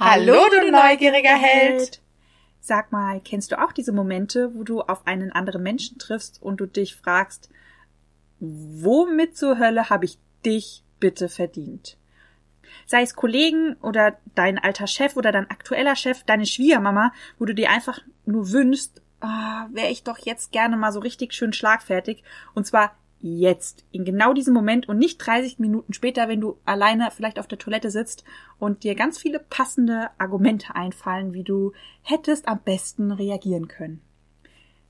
Hallo, du neugieriger Held! Sag mal, kennst du auch diese Momente, wo du auf einen anderen Menschen triffst und du dich fragst, womit zur Hölle habe ich dich bitte verdient? Sei es Kollegen oder dein alter Chef oder dein aktueller Chef, deine Schwiegermama, wo du dir einfach nur wünschst, oh, wäre ich doch jetzt gerne mal so richtig schön schlagfertig. Und zwar jetzt, in genau diesem Moment und nicht 30 Minuten später, wenn du alleine vielleicht auf der Toilette sitzt und dir ganz viele passende Argumente einfallen, wie du hättest am besten reagieren können.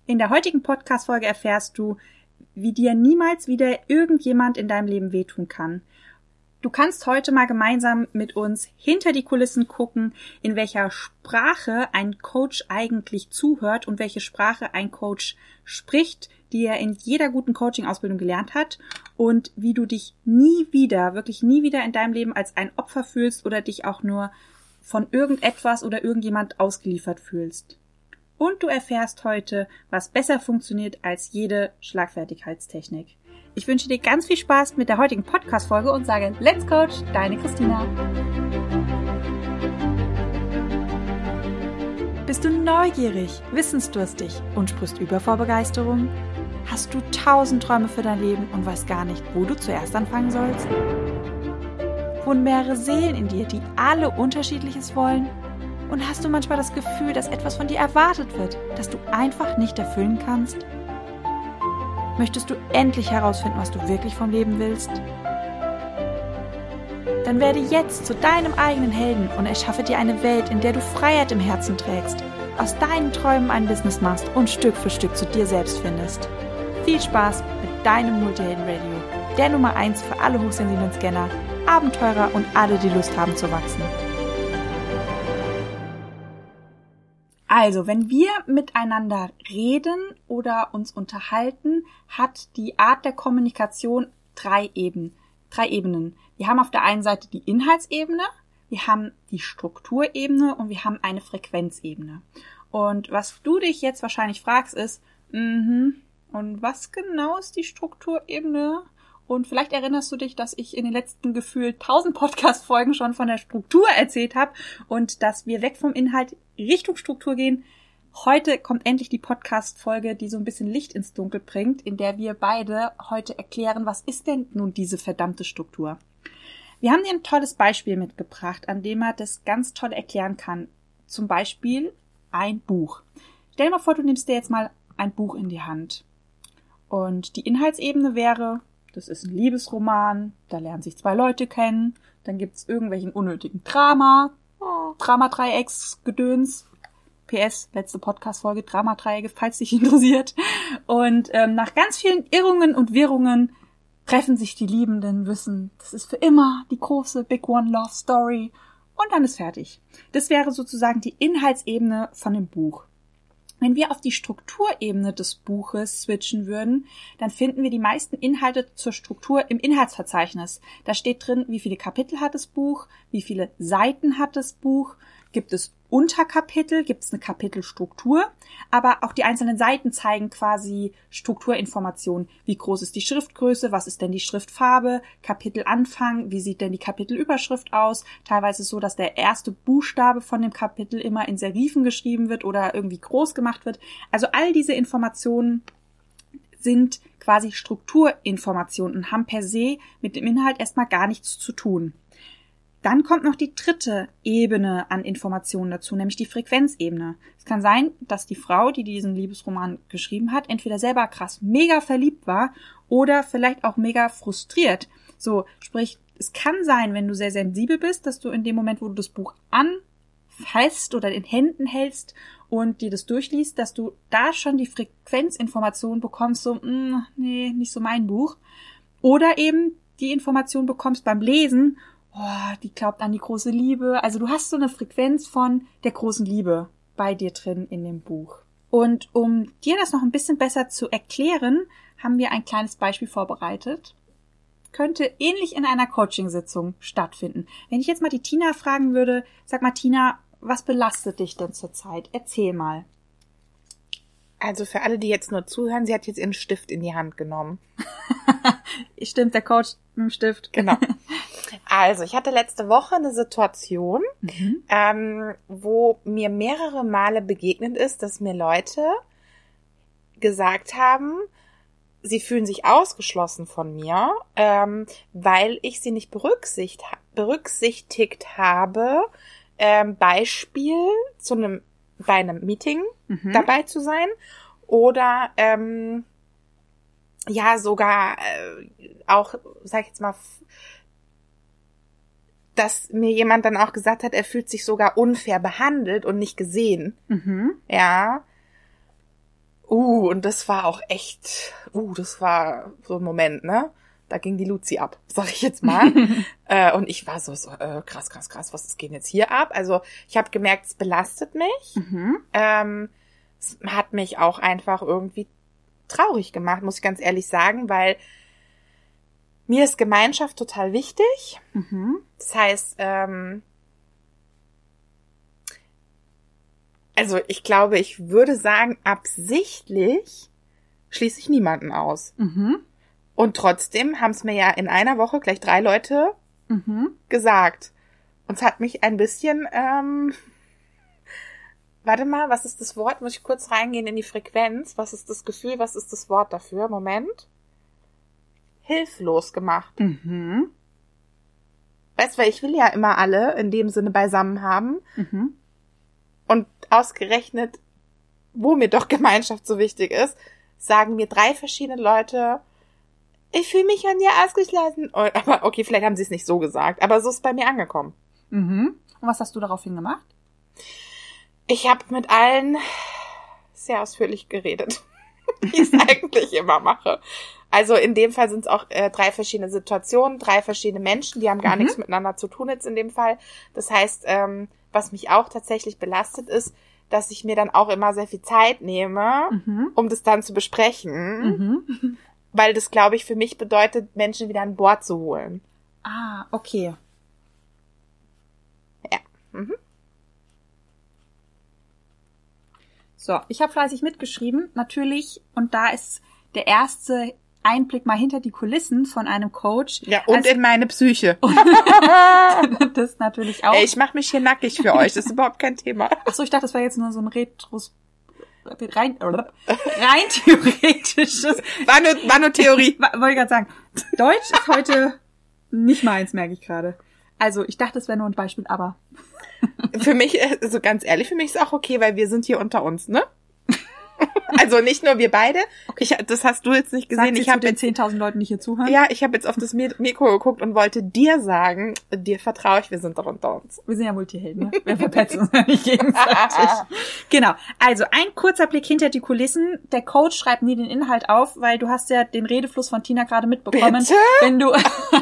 In der heutigen Podcast-Folge erfährst du, wie dir niemals wieder irgendjemand in deinem Leben wehtun kann, Du kannst heute mal gemeinsam mit uns hinter die Kulissen gucken, in welcher Sprache ein Coach eigentlich zuhört und welche Sprache ein Coach spricht, die er in jeder guten Coaching-Ausbildung gelernt hat und wie du dich nie wieder, wirklich nie wieder in deinem Leben als ein Opfer fühlst oder dich auch nur von irgendetwas oder irgendjemand ausgeliefert fühlst. Und du erfährst heute, was besser funktioniert als jede Schlagfertigkeitstechnik. Ich wünsche dir ganz viel Spaß mit der heutigen Podcast-Folge und sage Let's Coach, deine Christina. Bist du neugierig, wissensdurstig und sprichst über vor Begeisterung? Hast du tausend Träume für dein Leben und weißt gar nicht, wo du zuerst anfangen sollst? Wohnen mehrere Seelen in dir, die alle unterschiedliches wollen? Und hast du manchmal das Gefühl, dass etwas von dir erwartet wird, das du einfach nicht erfüllen kannst? Möchtest du endlich herausfinden, was du wirklich vom Leben willst? Dann werde jetzt zu deinem eigenen Helden und erschaffe dir eine Welt, in der du Freiheit im Herzen trägst, aus deinen Träumen ein Business machst und Stück für Stück zu dir selbst findest. Viel Spaß mit deinem Multihelden Radio, der Nummer 1 für alle hochsensiblen Scanner, Abenteurer und alle, die Lust haben zu wachsen. Also, wenn wir miteinander reden oder uns unterhalten, hat die Art der Kommunikation drei Ebenen. Drei Ebenen. Wir haben auf der einen Seite die Inhaltsebene, wir haben die Strukturebene und wir haben eine Frequenzebene. Und was du dich jetzt wahrscheinlich fragst, ist, mhm, und was genau ist die Strukturebene? Und vielleicht erinnerst du dich, dass ich in den letzten gefühlt 1000 Podcast-Folgen schon von der Struktur erzählt habe und dass wir weg vom Inhalt Richtung Struktur gehen. Heute kommt endlich die Podcast-Folge, die so ein bisschen Licht ins Dunkel bringt, in der wir beide heute erklären, was ist denn nun diese verdammte Struktur? Wir haben dir ein tolles Beispiel mitgebracht, an dem er das ganz toll erklären kann. Zum Beispiel ein Buch. Stell dir mal vor, du nimmst dir jetzt mal ein Buch in die Hand. Und die Inhaltsebene wäre, das ist ein Liebesroman, da lernen sich zwei Leute kennen, dann gibt's irgendwelchen unnötigen Drama, Drama-Dreiecks-Gedöns. PS, letzte Podcast-Folge, Drama-Dreiecke, falls dich interessiert. Und ähm, nach ganz vielen Irrungen und Wirrungen treffen sich die Liebenden, wissen, das ist für immer die große Big One Love Story und dann ist fertig. Das wäre sozusagen die Inhaltsebene von dem Buch. Wenn wir auf die Strukturebene des Buches switchen würden, dann finden wir die meisten Inhalte zur Struktur im Inhaltsverzeichnis. Da steht drin, wie viele Kapitel hat das Buch, wie viele Seiten hat das Buch, gibt es Unterkapitel, gibt es eine Kapitelstruktur, aber auch die einzelnen Seiten zeigen quasi Strukturinformationen. Wie groß ist die Schriftgröße, was ist denn die Schriftfarbe, Kapitelanfang, wie sieht denn die Kapitelüberschrift aus. Teilweise ist es so, dass der erste Buchstabe von dem Kapitel immer in Serifen geschrieben wird oder irgendwie groß gemacht wird. Also all diese Informationen sind quasi Strukturinformationen und haben per se mit dem Inhalt erstmal gar nichts zu tun. Dann kommt noch die dritte Ebene an Informationen dazu, nämlich die Frequenzebene. Es kann sein, dass die Frau, die diesen Liebesroman geschrieben hat, entweder selber krass mega verliebt war oder vielleicht auch mega frustriert. So, sprich, es kann sein, wenn du sehr sensibel bist, dass du in dem Moment, wo du das Buch anfasst oder in Händen hältst und dir das durchliest, dass du da schon die Frequenzinformation bekommst, so, mh, mm, nee, nicht so mein Buch. Oder eben die Information bekommst beim Lesen oh, die glaubt an die große Liebe. Also du hast so eine Frequenz von der großen Liebe bei dir drin in dem Buch. Und um dir das noch ein bisschen besser zu erklären, haben wir ein kleines Beispiel vorbereitet. Könnte ähnlich in einer Coachingsitzung stattfinden. Wenn ich jetzt mal die Tina fragen würde, sag mal Tina, was belastet dich denn zurzeit? Erzähl mal. Also für alle, die jetzt nur zuhören, sie hat jetzt ihren Stift in die Hand genommen. Stimmt, der Coach mit dem Stift. Genau. Also, ich hatte letzte Woche eine Situation, Mhm. ähm, wo mir mehrere Male begegnet ist, dass mir Leute gesagt haben, sie fühlen sich ausgeschlossen von mir, ähm, weil ich sie nicht berücksichtigt, berücksichtigt habe, ähm, Beispiel zu einem bei einem Meeting Mhm. dabei zu sein oder ähm, ja sogar äh, auch, sag ich jetzt mal, dass mir jemand dann auch gesagt hat, er fühlt sich sogar unfair behandelt und nicht gesehen. Mhm. Ja. Uh, und das war auch echt, uh, das war so ein Moment, ne? Da ging die Luzi ab, sag ich jetzt mal. äh, und ich war so, so äh, krass, krass, krass, was geht jetzt hier ab? Also ich habe gemerkt, es belastet mich. Mhm. Ähm, es hat mich auch einfach irgendwie traurig gemacht, muss ich ganz ehrlich sagen, weil mir ist Gemeinschaft total wichtig. Mhm. Das heißt, ähm, also ich glaube, ich würde sagen, absichtlich schließe ich niemanden aus. Mhm. Und trotzdem haben es mir ja in einer Woche gleich drei Leute Mhm. gesagt. Und es hat mich ein bisschen, ähm, warte mal, was ist das Wort? Muss ich kurz reingehen in die Frequenz? Was ist das Gefühl? Was ist das Wort dafür? Moment. Hilflos gemacht. Mhm. Weißt du, weil ich will ja immer alle in dem Sinne beisammen haben. Mhm. Und ausgerechnet, wo mir doch Gemeinschaft so wichtig ist, sagen mir drei verschiedene Leute, ich fühle mich an dir ausgeschlossen. Und, aber okay, vielleicht haben sie es nicht so gesagt, aber so ist bei mir angekommen. Mhm. Und was hast du daraufhin gemacht? Ich habe mit allen sehr ausführlich geredet, wie ich es eigentlich immer mache. Also in dem Fall sind es auch äh, drei verschiedene Situationen, drei verschiedene Menschen, die haben gar Mhm. nichts miteinander zu tun jetzt in dem Fall. Das heißt, ähm, was mich auch tatsächlich belastet ist, dass ich mir dann auch immer sehr viel Zeit nehme, Mhm. um das dann zu besprechen, Mhm. Weil das, glaube ich, für mich bedeutet, Menschen wieder an Bord zu holen. Ah, okay. Ja. Mhm. So, ich habe fleißig mitgeschrieben, natürlich, und da ist der erste Einblick mal hinter die Kulissen von einem Coach. Ja, und Also- in meine Psyche. das natürlich auch. Ey, ich mache mich hier nackig für euch, das ist überhaupt kein Thema. Achso, ich dachte, das wäre jetzt nur so ein Retros rein, rein theoretisches. War nur, war nur Theorie. Wollte gerade sagen, Deutsch ist heute nicht meins, merke ich gerade. Also, ich dachte, das wäre nur ein Beispiel, aber Für mich, äh, also ganz ehrlich, für mich ist auch okay, weil wir sind hier unter uns, ne? Also nicht nur wir beide. Ich, das hast du jetzt nicht gesehen. Ich habe den jetzt, 10.000 Leuten, die hier zuhören. ja, ich habe jetzt auf das Mi- Mikro geguckt und wollte dir sagen, dir vertraue ich, wir sind doch unter uns. Wir sind ja Multihelden, ne? Wir verpetzen uns ja nicht gegenseitig. genau. Also ein kurzer Blick hinter die Kulissen. Der Coach schreibt nie den Inhalt auf, weil du hast ja den Redefluss von Tina gerade mitbekommen. Bitte? Wenn du,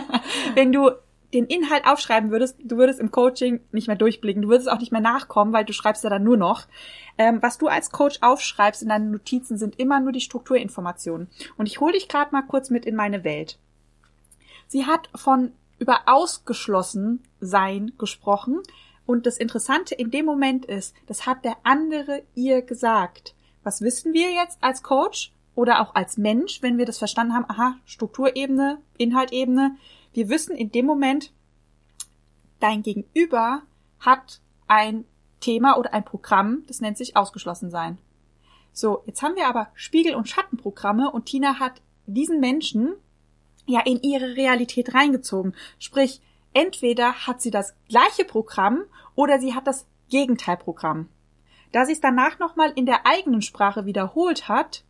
wenn du den Inhalt aufschreiben würdest, du würdest im Coaching nicht mehr durchblicken. Du würdest auch nicht mehr nachkommen, weil du schreibst ja dann nur noch. Ähm, was du als Coach aufschreibst in deinen Notizen sind immer nur die Strukturinformationen. Und ich hole dich gerade mal kurz mit in meine Welt. Sie hat von über ausgeschlossen sein gesprochen. Und das Interessante in dem Moment ist, das hat der andere ihr gesagt. Was wissen wir jetzt als Coach oder auch als Mensch, wenn wir das verstanden haben? Aha, Strukturebene, Inhaltebene. Wir wissen in dem Moment, dein Gegenüber hat ein Thema oder ein Programm, das nennt sich ausgeschlossen sein. So, jetzt haben wir aber Spiegel- und Schattenprogramme und Tina hat diesen Menschen ja in ihre Realität reingezogen. Sprich, entweder hat sie das gleiche Programm oder sie hat das Gegenteilprogramm. Da sie es danach nochmal in der eigenen Sprache wiederholt hat,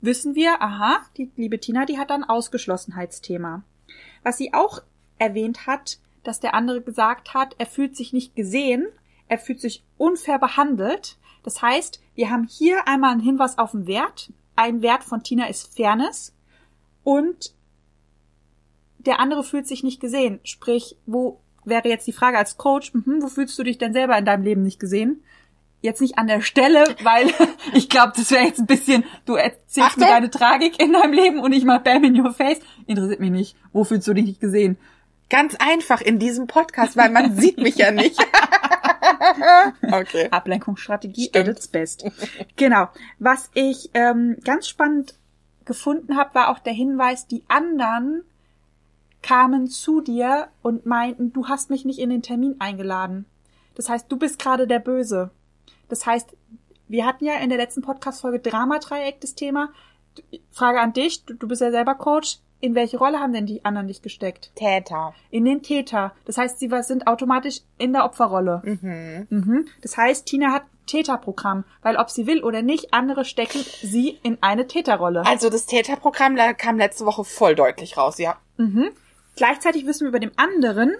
wissen wir, aha, die liebe Tina, die hat ein Ausgeschlossenheitsthema. Was sie auch erwähnt hat, dass der andere gesagt hat, er fühlt sich nicht gesehen, er fühlt sich unfair behandelt. Das heißt, wir haben hier einmal einen Hinweis auf den Wert. Ein Wert von Tina ist Fairness und der andere fühlt sich nicht gesehen. Sprich, wo wäre jetzt die Frage als Coach, mhm, wo fühlst du dich denn selber in deinem Leben nicht gesehen? Jetzt nicht an der Stelle, weil ich glaube, das wäre jetzt ein bisschen, du erzählst mir Achtung. deine Tragik in deinem Leben und ich mach Bam in your face. Interessiert mich nicht. Wo fühlst du dich nicht gesehen? Ganz einfach in diesem Podcast, weil man sieht mich ja nicht. okay. Ablenkungsstrategie Stimmt. at its best. genau. Was ich ähm, ganz spannend gefunden habe, war auch der Hinweis, die anderen kamen zu dir und meinten, du hast mich nicht in den Termin eingeladen. Das heißt, du bist gerade der Böse. Das heißt, wir hatten ja in der letzten Podcast-Folge Dramadreieck das Thema. Frage an dich, du bist ja selber Coach. In welche Rolle haben denn die anderen dich gesteckt? Täter. In den Täter. Das heißt, sie sind automatisch in der Opferrolle. Mhm. Mhm. Das heißt, Tina hat Täterprogramm, weil ob sie will oder nicht, andere stecken sie in eine Täterrolle. Also das Täterprogramm da kam letzte Woche voll deutlich raus, ja. Mhm. Gleichzeitig wissen wir über dem anderen,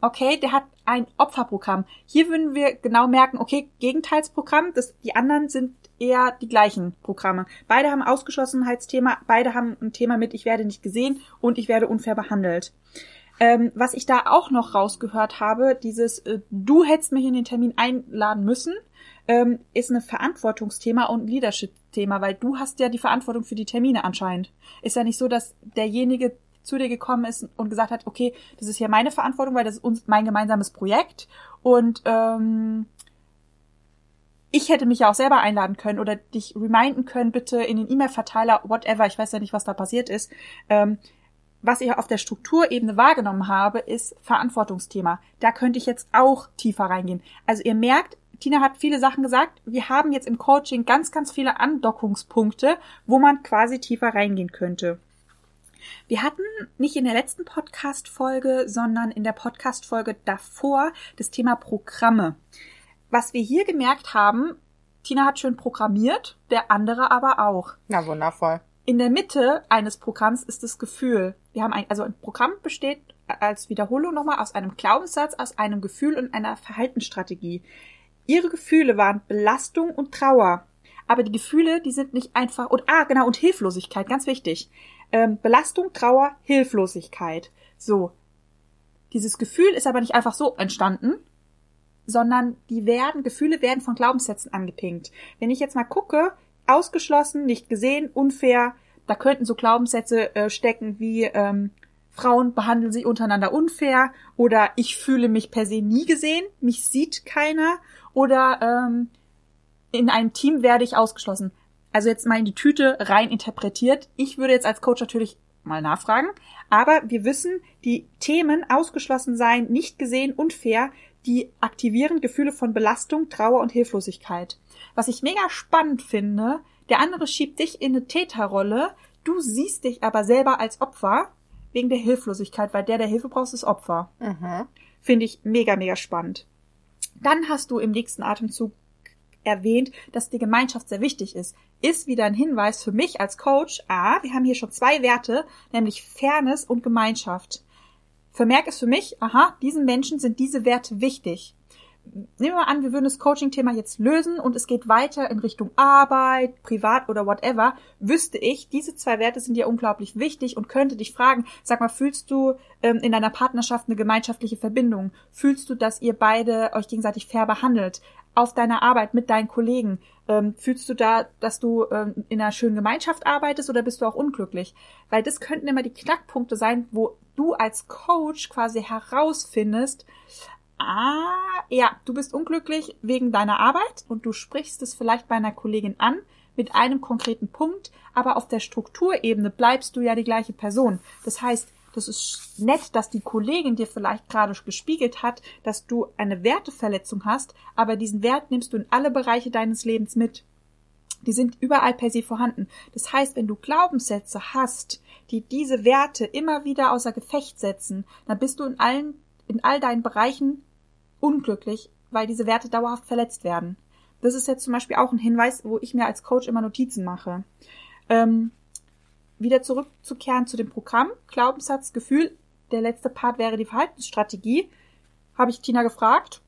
okay, der hat ein Opferprogramm. Hier würden wir genau merken, okay, Gegenteilsprogramm, das, die anderen sind eher die gleichen Programme. Beide haben Ausgeschlossenheitsthema, beide haben ein Thema mit, ich werde nicht gesehen und ich werde unfair behandelt. Ähm, was ich da auch noch rausgehört habe, dieses äh, du hättest mich in den Termin einladen müssen, ähm, ist ein Verantwortungsthema und ein Leadership-Thema, weil du hast ja die Verantwortung für die Termine anscheinend. Ist ja nicht so, dass derjenige zu dir gekommen ist und gesagt hat, okay, das ist hier meine Verantwortung, weil das ist uns mein gemeinsames Projekt und ähm, ich hätte mich ja auch selber einladen können oder dich reminden können, bitte in den E-Mail-Verteiler, whatever, ich weiß ja nicht, was da passiert ist. Ähm, was ich auf der Strukturebene wahrgenommen habe, ist Verantwortungsthema. Da könnte ich jetzt auch tiefer reingehen. Also ihr merkt, Tina hat viele Sachen gesagt. Wir haben jetzt im Coaching ganz, ganz viele Andockungspunkte, wo man quasi tiefer reingehen könnte. Wir hatten nicht in der letzten Podcast-Folge, sondern in der Podcast-Folge davor das Thema Programme. Was wir hier gemerkt haben, Tina hat schön programmiert, der andere aber auch. Na wundervoll. In der Mitte eines Programms ist das Gefühl. Wir haben ein, also ein Programm besteht als Wiederholung nochmal aus einem Glaubenssatz, aus einem Gefühl und einer Verhaltensstrategie. Ihre Gefühle waren Belastung und Trauer. Aber die Gefühle, die sind nicht einfach, und, ah, genau, und Hilflosigkeit, ganz wichtig. Ähm, Belastung, Trauer, Hilflosigkeit. So. Dieses Gefühl ist aber nicht einfach so entstanden, sondern die werden, Gefühle werden von Glaubenssätzen angepinkt. Wenn ich jetzt mal gucke, ausgeschlossen, nicht gesehen, unfair, da könnten so Glaubenssätze äh, stecken wie ähm, Frauen behandeln sich untereinander unfair oder ich fühle mich per se nie gesehen, mich sieht keiner oder ähm, in einem Team werde ich ausgeschlossen. Also jetzt mal in die Tüte rein interpretiert. Ich würde jetzt als Coach natürlich mal nachfragen, aber wir wissen, die Themen ausgeschlossen sein, nicht gesehen, unfair, die aktivieren Gefühle von Belastung, Trauer und Hilflosigkeit. Was ich mega spannend finde, der andere schiebt dich in eine Täterrolle, du siehst dich aber selber als Opfer wegen der Hilflosigkeit, weil der, der Hilfe braucht, ist Opfer. Mhm. Finde ich mega, mega spannend. Dann hast du im nächsten Atemzug erwähnt, dass die Gemeinschaft sehr wichtig ist. Ist wieder ein Hinweis für mich als Coach, ah, wir haben hier schon zwei Werte, nämlich Fairness und Gemeinschaft. Vermerk es für mich, aha, diesen Menschen sind diese Werte wichtig. Nehmen wir mal an, wir würden das Coaching-Thema jetzt lösen und es geht weiter in Richtung Arbeit, privat oder whatever, wüsste ich, diese zwei Werte sind dir unglaublich wichtig und könnte dich fragen, sag mal, fühlst du ähm, in deiner Partnerschaft eine gemeinschaftliche Verbindung? Fühlst du, dass ihr beide euch gegenseitig fair behandelt? Auf deiner Arbeit mit deinen Kollegen? Ähm, fühlst du da, dass du ähm, in einer schönen Gemeinschaft arbeitest oder bist du auch unglücklich? Weil das könnten immer die Knackpunkte sein, wo du als Coach quasi herausfindest, ah, ja, du bist unglücklich wegen deiner Arbeit und du sprichst es vielleicht bei einer Kollegin an mit einem konkreten Punkt, aber auf der Strukturebene bleibst du ja die gleiche Person. Das heißt, das ist nett, dass die Kollegin dir vielleicht gerade gespiegelt hat, dass du eine Werteverletzung hast, aber diesen Wert nimmst du in alle Bereiche deines Lebens mit. Die sind überall per se vorhanden. Das heißt, wenn du Glaubenssätze hast, die diese Werte immer wieder außer Gefecht setzen, dann bist du in allen, in all deinen Bereichen unglücklich, weil diese Werte dauerhaft verletzt werden. Das ist jetzt zum Beispiel auch ein Hinweis, wo ich mir als Coach immer Notizen mache. Ähm, wieder zurückzukehren zu dem Programm, Glaubenssatz, Gefühl. Der letzte Part wäre die Verhaltensstrategie. Habe ich Tina gefragt.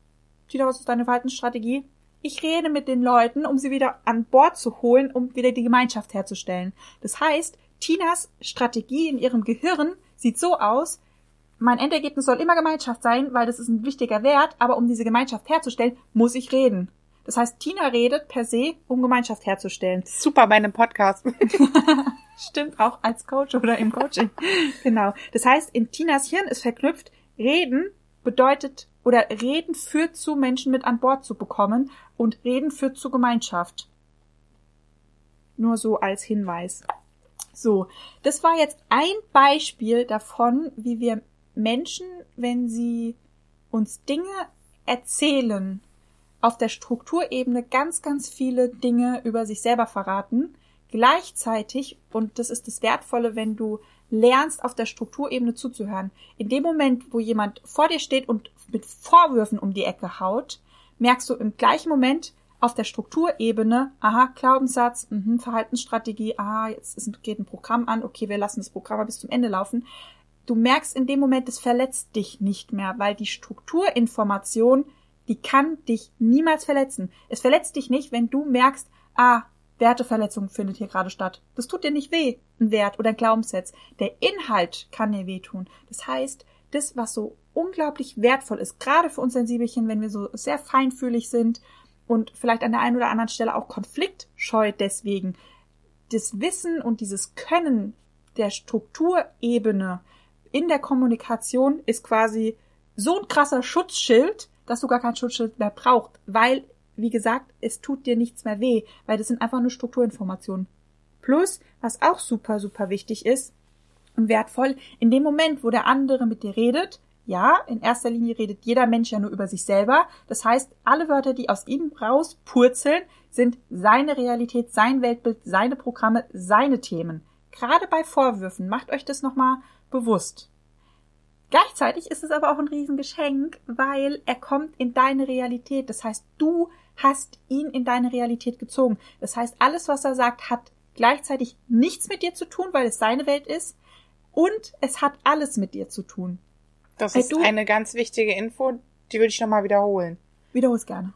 Tina, was ist deine Verhaltensstrategie? Ich rede mit den Leuten, um sie wieder an Bord zu holen, um wieder die Gemeinschaft herzustellen. Das heißt, Tinas Strategie in ihrem Gehirn sieht so aus, mein Endergebnis soll immer Gemeinschaft sein, weil das ist ein wichtiger Wert, aber um diese Gemeinschaft herzustellen, muss ich reden. Das heißt, Tina redet per se, um Gemeinschaft herzustellen. Super bei einem Podcast. Stimmt auch als Coach oder im Coaching. genau. Das heißt, in Tinas Hirn ist verknüpft, reden bedeutet oder reden führt zu Menschen mit an Bord zu bekommen und reden führt zu Gemeinschaft. Nur so als Hinweis. So, das war jetzt ein Beispiel davon, wie wir Menschen, wenn sie uns Dinge erzählen, auf der Strukturebene ganz, ganz viele Dinge über sich selber verraten. Gleichzeitig, und das ist das Wertvolle, wenn du lernst, auf der Strukturebene zuzuhören. In dem Moment, wo jemand vor dir steht und mit Vorwürfen um die Ecke haut, merkst du im gleichen Moment auf der Strukturebene, aha, Glaubenssatz, mh, Verhaltensstrategie, aha, jetzt ist, geht ein Programm an, okay, wir lassen das Programm bis zum Ende laufen. Du merkst in dem Moment, es verletzt dich nicht mehr, weil die Strukturinformation die kann dich niemals verletzen. Es verletzt dich nicht, wenn du merkst, ah, Werteverletzung findet hier gerade statt. Das tut dir nicht weh, ein Wert oder ein Glaubenssatz. Der Inhalt kann dir wehtun. Das heißt, das, was so unglaublich wertvoll ist, gerade für uns Sensibelchen, wenn wir so sehr feinfühlig sind und vielleicht an der einen oder anderen Stelle auch konfliktscheu deswegen, das Wissen und dieses Können der Strukturebene in der Kommunikation ist quasi so ein krasser Schutzschild, dass du gar kein Schutzschild mehr braucht, weil, wie gesagt, es tut dir nichts mehr weh, weil das sind einfach nur Strukturinformationen. Plus, was auch super, super wichtig ist und wertvoll, in dem Moment, wo der andere mit dir redet, ja, in erster Linie redet jeder Mensch ja nur über sich selber. Das heißt, alle Wörter, die aus ihm rauspurzeln, sind seine Realität, sein Weltbild, seine Programme, seine Themen. Gerade bei Vorwürfen, macht euch das nochmal bewusst. Gleichzeitig ist es aber auch ein Riesengeschenk, weil er kommt in deine Realität. Das heißt, du hast ihn in deine Realität gezogen. Das heißt, alles, was er sagt, hat gleichzeitig nichts mit dir zu tun, weil es seine Welt ist. Und es hat alles mit dir zu tun. Das ist du, eine ganz wichtige Info, die würde ich nochmal wiederholen. Wiederhol's gerne.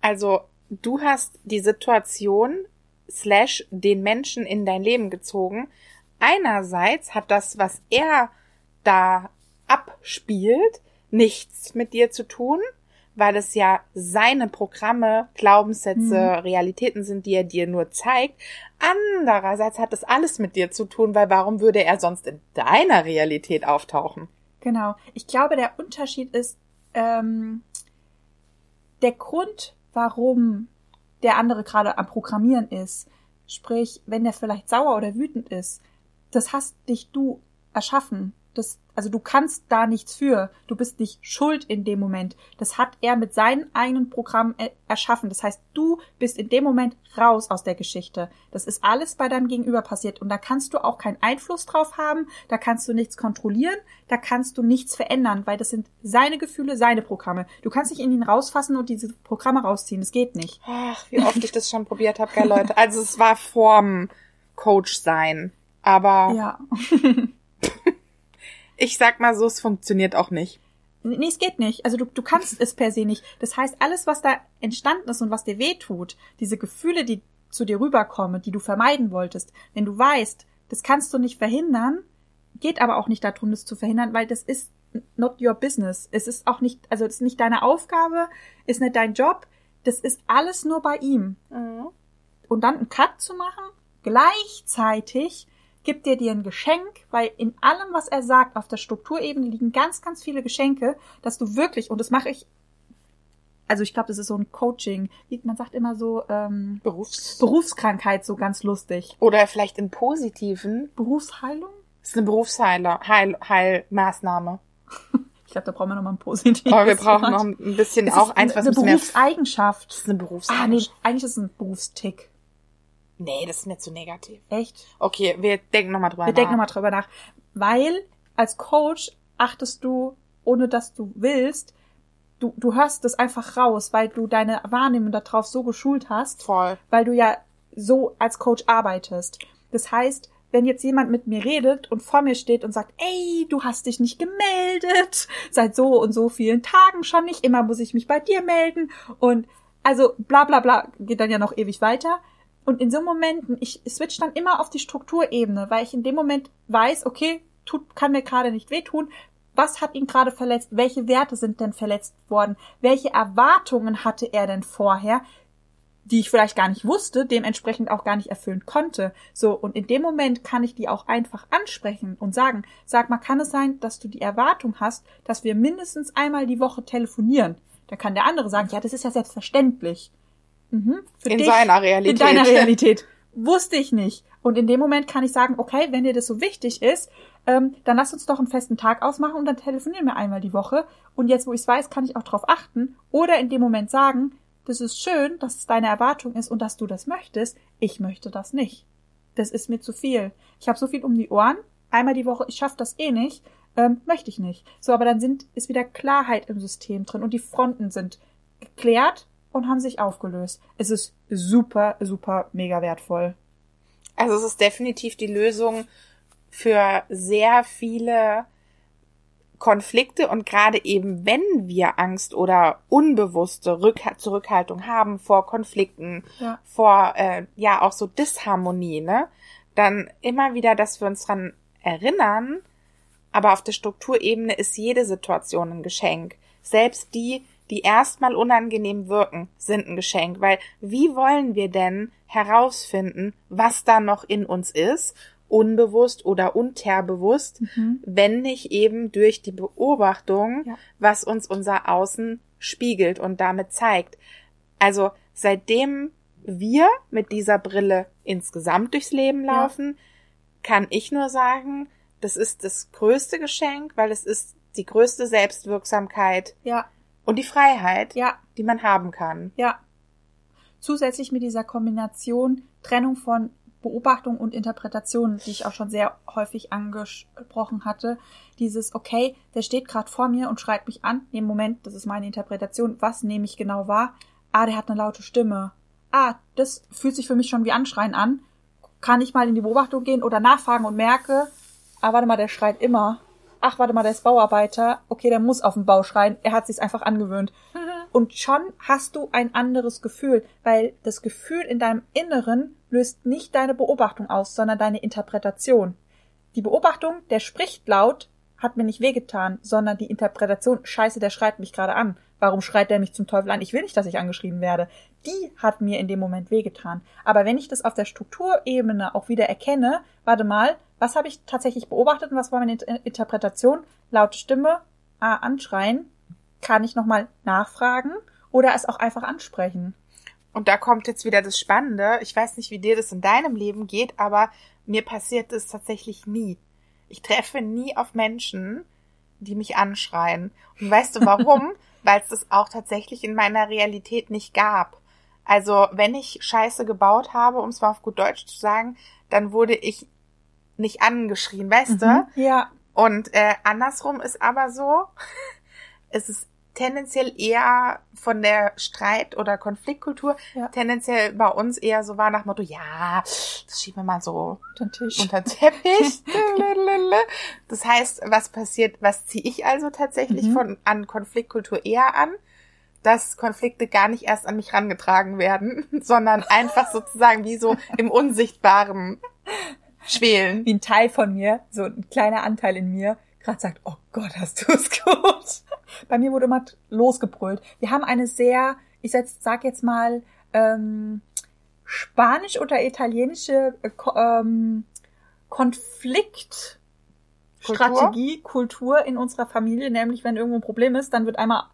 Also, du hast die Situation slash den Menschen in dein Leben gezogen. Einerseits hat das, was er da abspielt, nichts mit dir zu tun, weil es ja seine Programme, Glaubenssätze, mhm. Realitäten sind, die er dir nur zeigt. Andererseits hat es alles mit dir zu tun, weil warum würde er sonst in deiner Realität auftauchen? Genau. Ich glaube, der Unterschied ist ähm, der Grund, warum der andere gerade am Programmieren ist. Sprich, wenn der vielleicht sauer oder wütend ist, das hast dich du erschaffen das, also du kannst da nichts für. Du bist nicht schuld in dem Moment. Das hat er mit seinen eigenen Programmen erschaffen. Das heißt, du bist in dem Moment raus aus der Geschichte. Das ist alles bei deinem Gegenüber passiert. Und da kannst du auch keinen Einfluss drauf haben. Da kannst du nichts kontrollieren. Da kannst du nichts verändern, weil das sind seine Gefühle, seine Programme. Du kannst nicht in ihn rausfassen und diese Programme rausziehen. Das geht nicht. Ach, wie oft ich das schon probiert habe, gell, Leute. Also es war vorm Coach sein. Aber. Ja. ich sag mal so, es funktioniert auch nicht. Nee, es geht nicht. Also du, du kannst es per se nicht. Das heißt, alles, was da entstanden ist und was dir weh tut, diese Gefühle, die zu dir rüberkommen, die du vermeiden wolltest, wenn du weißt, das kannst du nicht verhindern, geht aber auch nicht darum, das zu verhindern, weil das ist not your business. Es ist auch nicht, also es ist nicht deine Aufgabe, ist nicht dein Job, das ist alles nur bei ihm. Mhm. Und dann einen Cut zu machen, gleichzeitig gibt er dir ein Geschenk, weil in allem, was er sagt, auf der Strukturebene liegen ganz, ganz viele Geschenke, dass du wirklich, und das mache ich, also ich glaube, das ist so ein Coaching, man sagt immer so ähm, Berufs Berufskrankheit, so ganz lustig. Oder vielleicht im Positiven. Berufsheilung? Das ist eine Berufsheiler, Heil, Heilmaßnahme. Ich glaube, da brauchen wir nochmal ein positives. Aber wir brauchen noch ein bisschen auch eins, was eine Berufseigenschaft. Das ist eine Berufseigenschaft. Ah, nee, eigentlich ist es ein Berufstick. Nee, das ist mir zu negativ. Echt? Okay, wir denken nochmal drüber wir nach. Wir denken nochmal drüber nach. Weil als Coach achtest du, ohne dass du willst, du, du hörst das einfach raus, weil du deine Wahrnehmung darauf so geschult hast. Voll. Weil du ja so als Coach arbeitest. Das heißt, wenn jetzt jemand mit mir redet und vor mir steht und sagt, ey, du hast dich nicht gemeldet, seit so und so vielen Tagen schon nicht, immer muss ich mich bei dir melden und also bla bla bla geht dann ja noch ewig weiter und in so Momenten, ich switch dann immer auf die Strukturebene, weil ich in dem Moment weiß, okay, tut, kann mir gerade nicht wehtun. Was hat ihn gerade verletzt? Welche Werte sind denn verletzt worden? Welche Erwartungen hatte er denn vorher, die ich vielleicht gar nicht wusste, dementsprechend auch gar nicht erfüllen konnte? So, und in dem Moment kann ich die auch einfach ansprechen und sagen, sag mal, kann es sein, dass du die Erwartung hast, dass wir mindestens einmal die Woche telefonieren? Da kann der andere sagen, ja, das ist ja selbstverständlich. Mhm. in dich, seiner Realität. In deiner Realität. wusste ich nicht. Und in dem Moment kann ich sagen, okay, wenn dir das so wichtig ist, ähm, dann lass uns doch einen festen Tag ausmachen und dann telefonieren wir einmal die Woche. Und jetzt, wo ich es weiß, kann ich auch darauf achten. Oder in dem Moment sagen, das ist schön, dass es deine Erwartung ist und dass du das möchtest. Ich möchte das nicht. Das ist mir zu viel. Ich habe so viel um die Ohren. Einmal die Woche, ich schaffe das eh nicht. Ähm, möchte ich nicht. So, aber dann sind, ist wieder Klarheit im System drin und die Fronten sind geklärt und haben sich aufgelöst. Es ist super, super, mega wertvoll. Also es ist definitiv die Lösung für sehr viele Konflikte und gerade eben, wenn wir Angst oder unbewusste Rück Zurückhaltung haben vor Konflikten, Ja. vor äh, ja auch so Disharmonie, ne, dann immer wieder, dass wir uns dran erinnern, aber auf der Strukturebene ist jede Situation ein Geschenk. Selbst die, die erstmal unangenehm wirken, sind ein Geschenk, weil wie wollen wir denn herausfinden, was da noch in uns ist, unbewusst oder unterbewusst, wenn nicht eben durch die Beobachtung, Ja. was uns unser Außen spiegelt und damit zeigt. Also seitdem wir mit dieser Brille insgesamt durchs Leben Ja. laufen, kann ich nur sagen, das ist das größte Geschenk, weil es ist die größte Selbstwirksamkeit Ja, und die Freiheit, ja, die man haben kann. ja. Zusätzlich mit dieser Kombination Trennung von Beobachtung und Interpretation, die ich auch schon sehr häufig angesprochen hatte, dieses, okay, der steht gerade vor mir und schreit mich an, im Moment, das ist meine Interpretation, was nehme ich genau wahr? Ah, der hat eine laute Stimme. Ah, das fühlt sich für mich schon wie Anschreien an. Kann ich mal in die Beobachtung gehen oder nachfragen und merke, ah, warte mal, der schreit immer. Ach, warte mal, der ist Bauarbeiter. Okay, der muss auf dem Bau schreien. Er hat sich's einfach angewöhnt. Und schon hast du ein anderes Gefühl, weil das Gefühl in deinem Inneren löst nicht deine Beobachtung aus, sondern deine Interpretation. Die Beobachtung, der spricht laut, hat mir nicht wehgetan, sondern die Interpretation, scheiße, der schreit mich gerade an. Warum schreit der mich zum Teufel an? Ich will nicht, dass ich angeschrien werde. Die hat mir in dem Moment wehgetan. Aber wenn ich das auf der Strukturebene auch wieder erkenne, warte mal, was habe ich tatsächlich beobachtet und was war meine Inter- Interpretation? Laute Stimme, ah, anschreien, kann ich nochmal nachfragen oder es auch einfach ansprechen. Und da kommt jetzt wieder das Spannende. Ich weiß nicht, wie dir das in deinem Leben geht, aber mir passiert das tatsächlich nie. Ich treffe nie auf Menschen, die mich anschreien. Und weißt du warum? Weil es das auch tatsächlich in meiner Realität nicht gab. Also, wenn ich Scheiße gebaut habe, um es mal auf gut Deutsch zu sagen, dann wurde ich nicht angeschrien, weißt du? Ja, Und äh, andersrum ist aber so, es ist tendenziell eher von der Streit- oder Konfliktkultur Ja. tendenziell bei uns eher so war nach Motto, ja, das schieben wir mal so unter den Tisch. unter den Teppich. das heißt, was passiert, was ziehe ich also tatsächlich Mhm. von an Konfliktkultur eher an? Dass Konflikte gar nicht erst an mich rangetragen werden, sondern einfach sozusagen wie so im Unsichtbaren schwelen. Wie ein Teil von mir, so ein kleiner Anteil in mir, gerade sagt, oh Gott, hast du es gut. Bei mir wurde immer losgebrüllt. Wir haben eine sehr, ich sag jetzt mal, ähm, spanisch oder italienische äh, ähm, Konfliktstrategie, Kultur in unserer Familie, nämlich wenn irgendwo ein Problem ist, dann wird einmal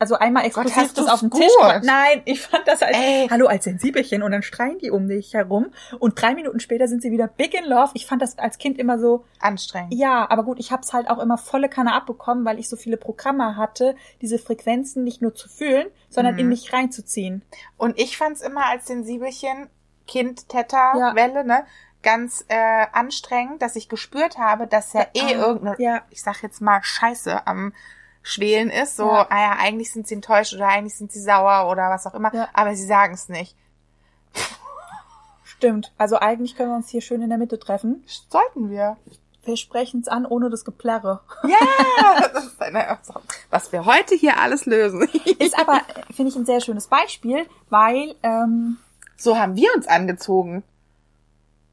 also einmal explosiv das auf gut. Tisch. Nein, ich fand das als Ey. Hallo als Sensibelchen und dann schreien die um dich herum und drei Minuten später sind sie wieder big in love. Ich fand das als Kind immer so, Anstrengend. ja, aber gut, ich hab's halt auch immer volle Kanne abbekommen, weil ich so viele Programme hatte, diese Frequenzen nicht nur zu fühlen, sondern Mhm. in mich reinzuziehen. Und ich fand's immer als Sensibelchen, Kind, Teta, Ja. Welle, ne, ganz äh, anstrengend, dass ich gespürt habe, dass ja eh Ah, irgendeine, ja. ich sag jetzt mal, Scheiße am Schwelen ist. So, Ja. ah ja, eigentlich sind sie enttäuscht oder eigentlich sind sie sauer oder was auch immer, Ja. aber sie sagen's nicht. Stimmt. Also eigentlich können wir uns hier schön in der Mitte treffen. Sollten wir. Wir sprechen's an ohne das Geplärre. Ja, das ist eine, was wir heute hier alles lösen. Ist aber, finde ich, ein sehr schönes Beispiel, weil, ähm, so haben wir uns angezogen.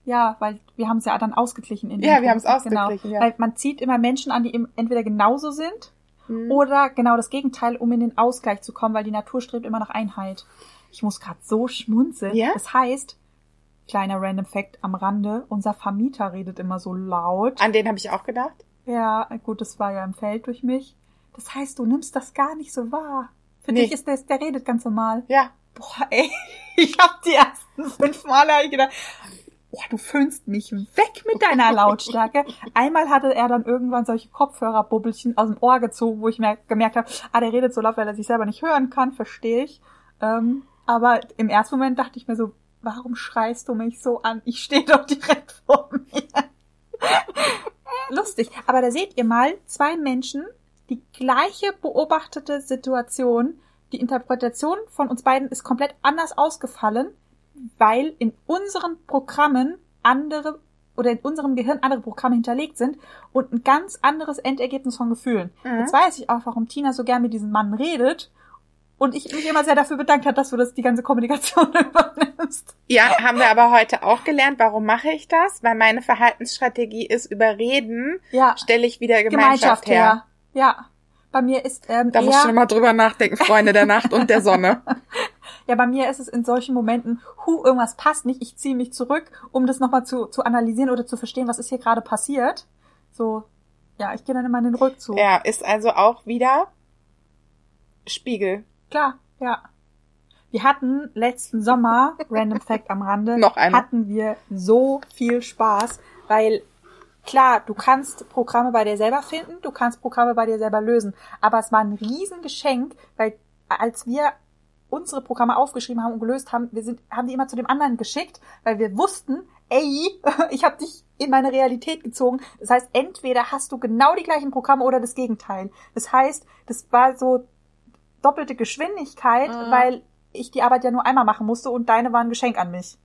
ja, weil wir haben es ja dann ausgeglichen in den Ja, wir haben's Punkten, ausgeglichen, genau. ja. Weil man zieht immer Menschen an, die eben entweder genauso sind Mhm. oder genau das Gegenteil, um in den Ausgleich zu kommen, weil die Natur strebt immer nach Einheit. Ich muss gerade so schmunzeln. Ja? Das heißt, kleiner Random Fact am Rande, unser Vermieter redet immer so laut. An den habe ich auch gedacht. Ja, gut, das war ja im Feld durch mich. Das heißt, du nimmst das gar nicht so wahr. Für Nee. dich ist der, der redet ganz normal. Ja. Boah, ey, ich hab die ersten fünfmal habe ich gedacht, oh, du föhnst mich weg mit deiner Lautstärke. Einmal hatte er dann irgendwann solche Kopfhörerbubbelchen aus dem Ohr gezogen, wo ich mir gemerkt habe, ah, der redet so laut, weil er sich selber nicht hören kann, verstehe ich. Ähm, aber im ersten Moment dachte ich mir so, warum schreist du mich so an? Ich stehe doch direkt vor mir. Lustig. Aber da seht ihr mal zwei Menschen, die gleiche beobachtete Situation. Die Interpretation von uns beiden ist komplett anders ausgefallen, weil in unseren Programmen andere oder in unserem Gehirn andere Programme hinterlegt sind und ein ganz anderes Endergebnis von Gefühlen. Mhm. Jetzt weiß ich auch, warum Tina so gern mit diesem Mann redet und ich mich immer sehr dafür bedankt hat, dass du das die ganze Kommunikation übernimmst. Ja, haben wir aber heute auch gelernt. Warum mache ich das? Weil meine Verhaltensstrategie ist überreden, ja. stelle ich wieder Gemeinschaft, Gemeinschaft her. her. Ja. Bei mir ist ähm, Da musst du mal drüber nachdenken, Freunde der Nacht und der Sonne. ja, bei mir ist es in solchen Momenten, hu, irgendwas passt nicht, ich ziehe mich zurück, um das nochmal zu, zu analysieren oder zu verstehen, was ist hier gerade passiert. So, ja, ich gehe dann immer in den Rückzug. Ja, ist also auch wieder Spiegel. Klar, ja. Wir hatten letzten Sommer, Random Fact am Rande, Noch hatten wir so viel Spaß, weil klar, du kannst Programme bei dir selber finden, du kannst Programme bei dir selber lösen, aber es war ein Riesengeschenk, weil als wir unsere Programme aufgeschrieben haben und gelöst haben, wir sind, haben die immer zu dem anderen geschickt, weil wir wussten, ey, ich habe dich in meine Realität gezogen. Das heißt, entweder hast du genau die gleichen Programme oder das Gegenteil. Das heißt, das war so doppelte Geschwindigkeit, mhm. weil ich die Arbeit ja nur einmal machen musste und deine war ein Geschenk an mich.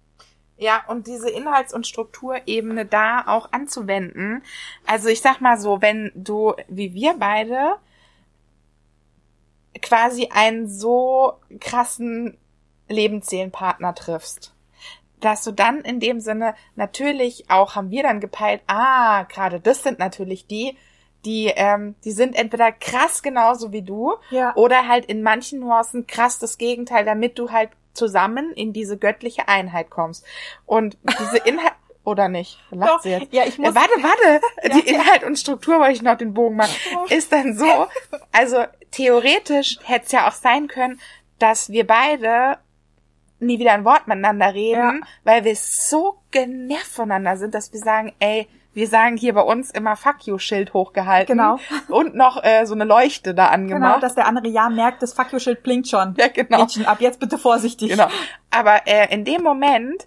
Ja, und diese Inhalts- und Strukturebene da auch anzuwenden. Also ich sag mal so, wenn du, wie wir beide, quasi einen so krassen Lebensseelenpartner triffst, dass du dann in dem Sinne natürlich auch, haben wir dann gepeilt, ah, gerade das sind natürlich die, die, ähm, die sind entweder krass genauso wie du ja. oder halt in manchen Nuancen krass das Gegenteil, damit du halt zusammen in diese göttliche Einheit kommst. Und diese Inhalt oder nicht? Lacht Doch, sie jetzt. Ja, ich muss äh, warte, warte. ja, die Inhalt und Struktur wollte ich noch den Bogen machen. Ist dann so, also theoretisch hätte es ja auch sein können, dass wir beide nie wieder ein Wort miteinander reden, ja. weil wir so genervt voneinander sind, dass wir sagen, ey, wir sagen hier bei uns immer Fuck you Schild hochgehalten. Genau. Und noch äh, so eine Leuchte da angemacht. Genau, dass der andere ja merkt, das Fuck you Schild blinkt schon. Ja, genau. Mädchen, ab jetzt bitte vorsichtig. Genau. Aber äh, in dem Moment,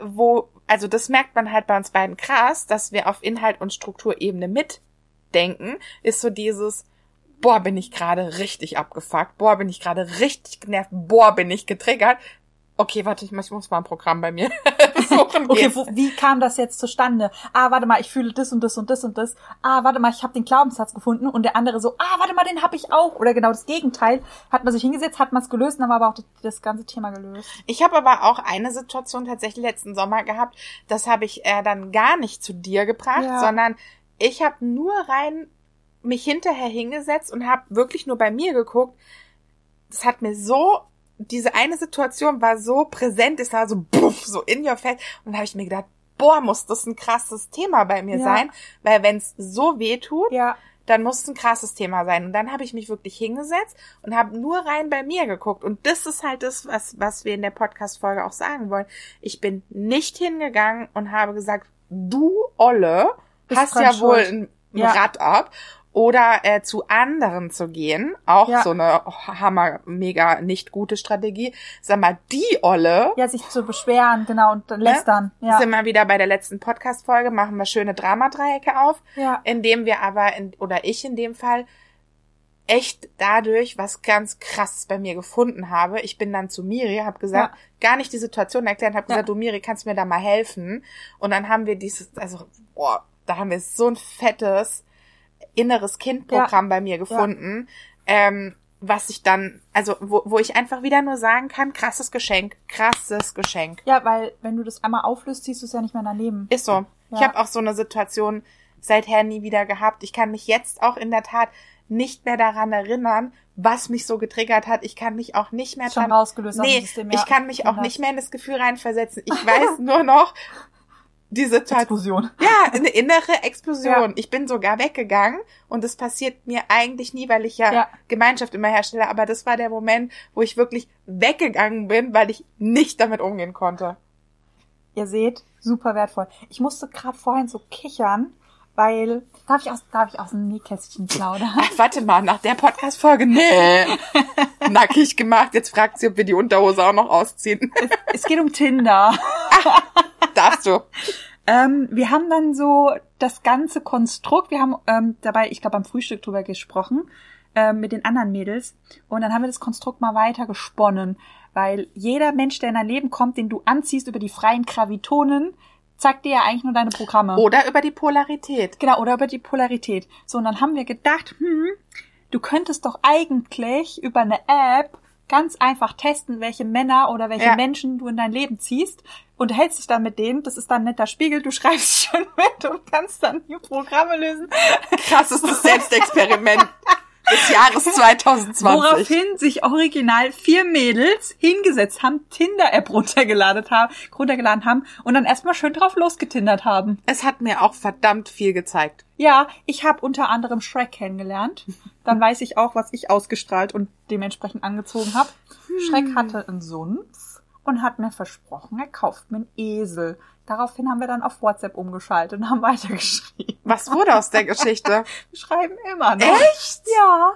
wo, also das merkt man halt bei uns beiden krass, dass wir auf Inhalt und Strukturebene mitdenken, ist so dieses, boah, bin ich gerade richtig abgefuckt, boah, bin ich gerade richtig genervt, boah, bin ich getriggert, Okay, warte, ich muss mal ein Programm bei mir suchen. okay, wo, wie kam das jetzt zustande? Ah, warte mal, ich fühle das und das und das und das. Ah, warte mal, ich habe den Glaubenssatz gefunden und der andere so, ah, warte mal, den habe ich auch. Oder genau das Gegenteil. Hat man sich hingesetzt, hat man es gelöst, dann war aber auch das, das ganze Thema gelöst. Ich habe aber auch eine Situation tatsächlich letzten Sommer gehabt, das habe ich äh, dann gar nicht zu dir gebracht, ja. sondern ich habe nur rein mich hinterher hingesetzt und habe wirklich nur bei mir geguckt. Das hat mir so diese eine Situation war so präsent, es war so buff, so in your face. Und da habe ich mir gedacht, boah, muss das ein krasses Thema bei mir ja. sein, weil wenn es so weh tut, ja. dann muss es ein krasses Thema sein. Und dann habe ich mich wirklich hingesetzt und habe nur rein bei mir geguckt. Und das ist halt das, was, was wir in der Podcast-Folge auch sagen wollen. Ich bin nicht hingegangen und habe gesagt, du Olle, Bist hast ja wohl ein ja. Rad ab oder äh, zu anderen zu gehen, auch ja. so eine hammer mega nicht gute Strategie. Sag mal, die Olle. Ja, sich zu beschweren, genau und dann ne? lästern. Ja. Sind wir wieder bei der letzten Podcast Folge, machen wir schöne Dramadreiecke auf, ja. indem wir aber in, oder ich in dem Fall echt dadurch was ganz krasses bei mir gefunden habe. Ich bin dann zu Miri, habe gesagt, ja. gar nicht die Situation erklärt, habe ja. gesagt, du Miri, kannst du mir da mal helfen? Und dann haben wir dieses, also boah, da haben wir so ein fettes inneres Kindprogramm ja. bei mir gefunden, ja. ähm, was ich dann, also wo, wo ich einfach wieder nur sagen kann, krasses Geschenk, krasses Geschenk. Ja, weil wenn du das einmal auflöst, siehst du es ja nicht mehr daneben. Ist so. Ja. Ich habe auch so eine Situation seither nie wieder gehabt. Ich kann mich jetzt auch in der Tat nicht mehr daran erinnern, was mich so getriggert hat. Ich kann mich auch nicht mehr Schon dran, rausgelöst nee, System, ja. ich kann mich auch nicht mehr in das Gefühl reinversetzen. Ich weiß nur noch, diese Tat Explosion. Ja, eine innere Explosion. Ja. Ich bin sogar weggegangen und das passiert mir eigentlich nie, weil ich ja, Ja. Gemeinschaft immer herstelle, aber das war der Moment, wo ich wirklich weggegangen bin, weil ich nicht damit umgehen konnte. Ihr seht, super wertvoll. Ich musste gerade vorhin so kichern, weil darf ich aus darf ich aus dem Nähkästchen plaudern? Ach, warte mal, nach der Podcast-Folge, nee. Nackig gemacht, jetzt fragt sie, ob wir die Unterhose auch noch ausziehen. es geht um Tinder. Darfst du? Ähm, wir haben dann so das ganze Konstrukt, wir haben ähm, dabei, ich glaube, am Frühstück drüber gesprochen, ähm, mit den anderen Mädels. Und dann haben wir das Konstrukt mal weiter gesponnen. Weil jeder Mensch, der in dein Leben kommt, den du anziehst über die freien Gravitonen, zeigt dir ja eigentlich nur deine Programme. Oder über die Polarität. Genau, oder über die Polarität. So, und dann haben wir gedacht, hm, du könntest doch eigentlich über eine App ganz einfach testen, welche Männer oder welche Ja. Menschen du in dein Leben ziehst. Unterhältst dich dann mit denen, das ist dann ein netter Spiegel, du schreibst schon mit und kannst dann die Programme lösen. Krassestes Selbstexperiment des Jahres 2020. Woraufhin sich original vier Mädels hingesetzt haben, Tinder-App runtergeladen haben, runtergeladen haben und dann erstmal schön drauf losgetindert haben. Es hat mir auch verdammt viel gezeigt. Ja, ich habe unter anderem Shrek kennengelernt. Dann weiß ich auch, was ich ausgestrahlt und dementsprechend angezogen habe. Shrek hatte einen Sumpf und hat mir versprochen, er kauft mir einen Esel. Daraufhin haben wir dann auf WhatsApp umgeschaltet und haben weitergeschrieben. Was wurde aus der Geschichte? Wir schreiben immer noch. Echt? Ja.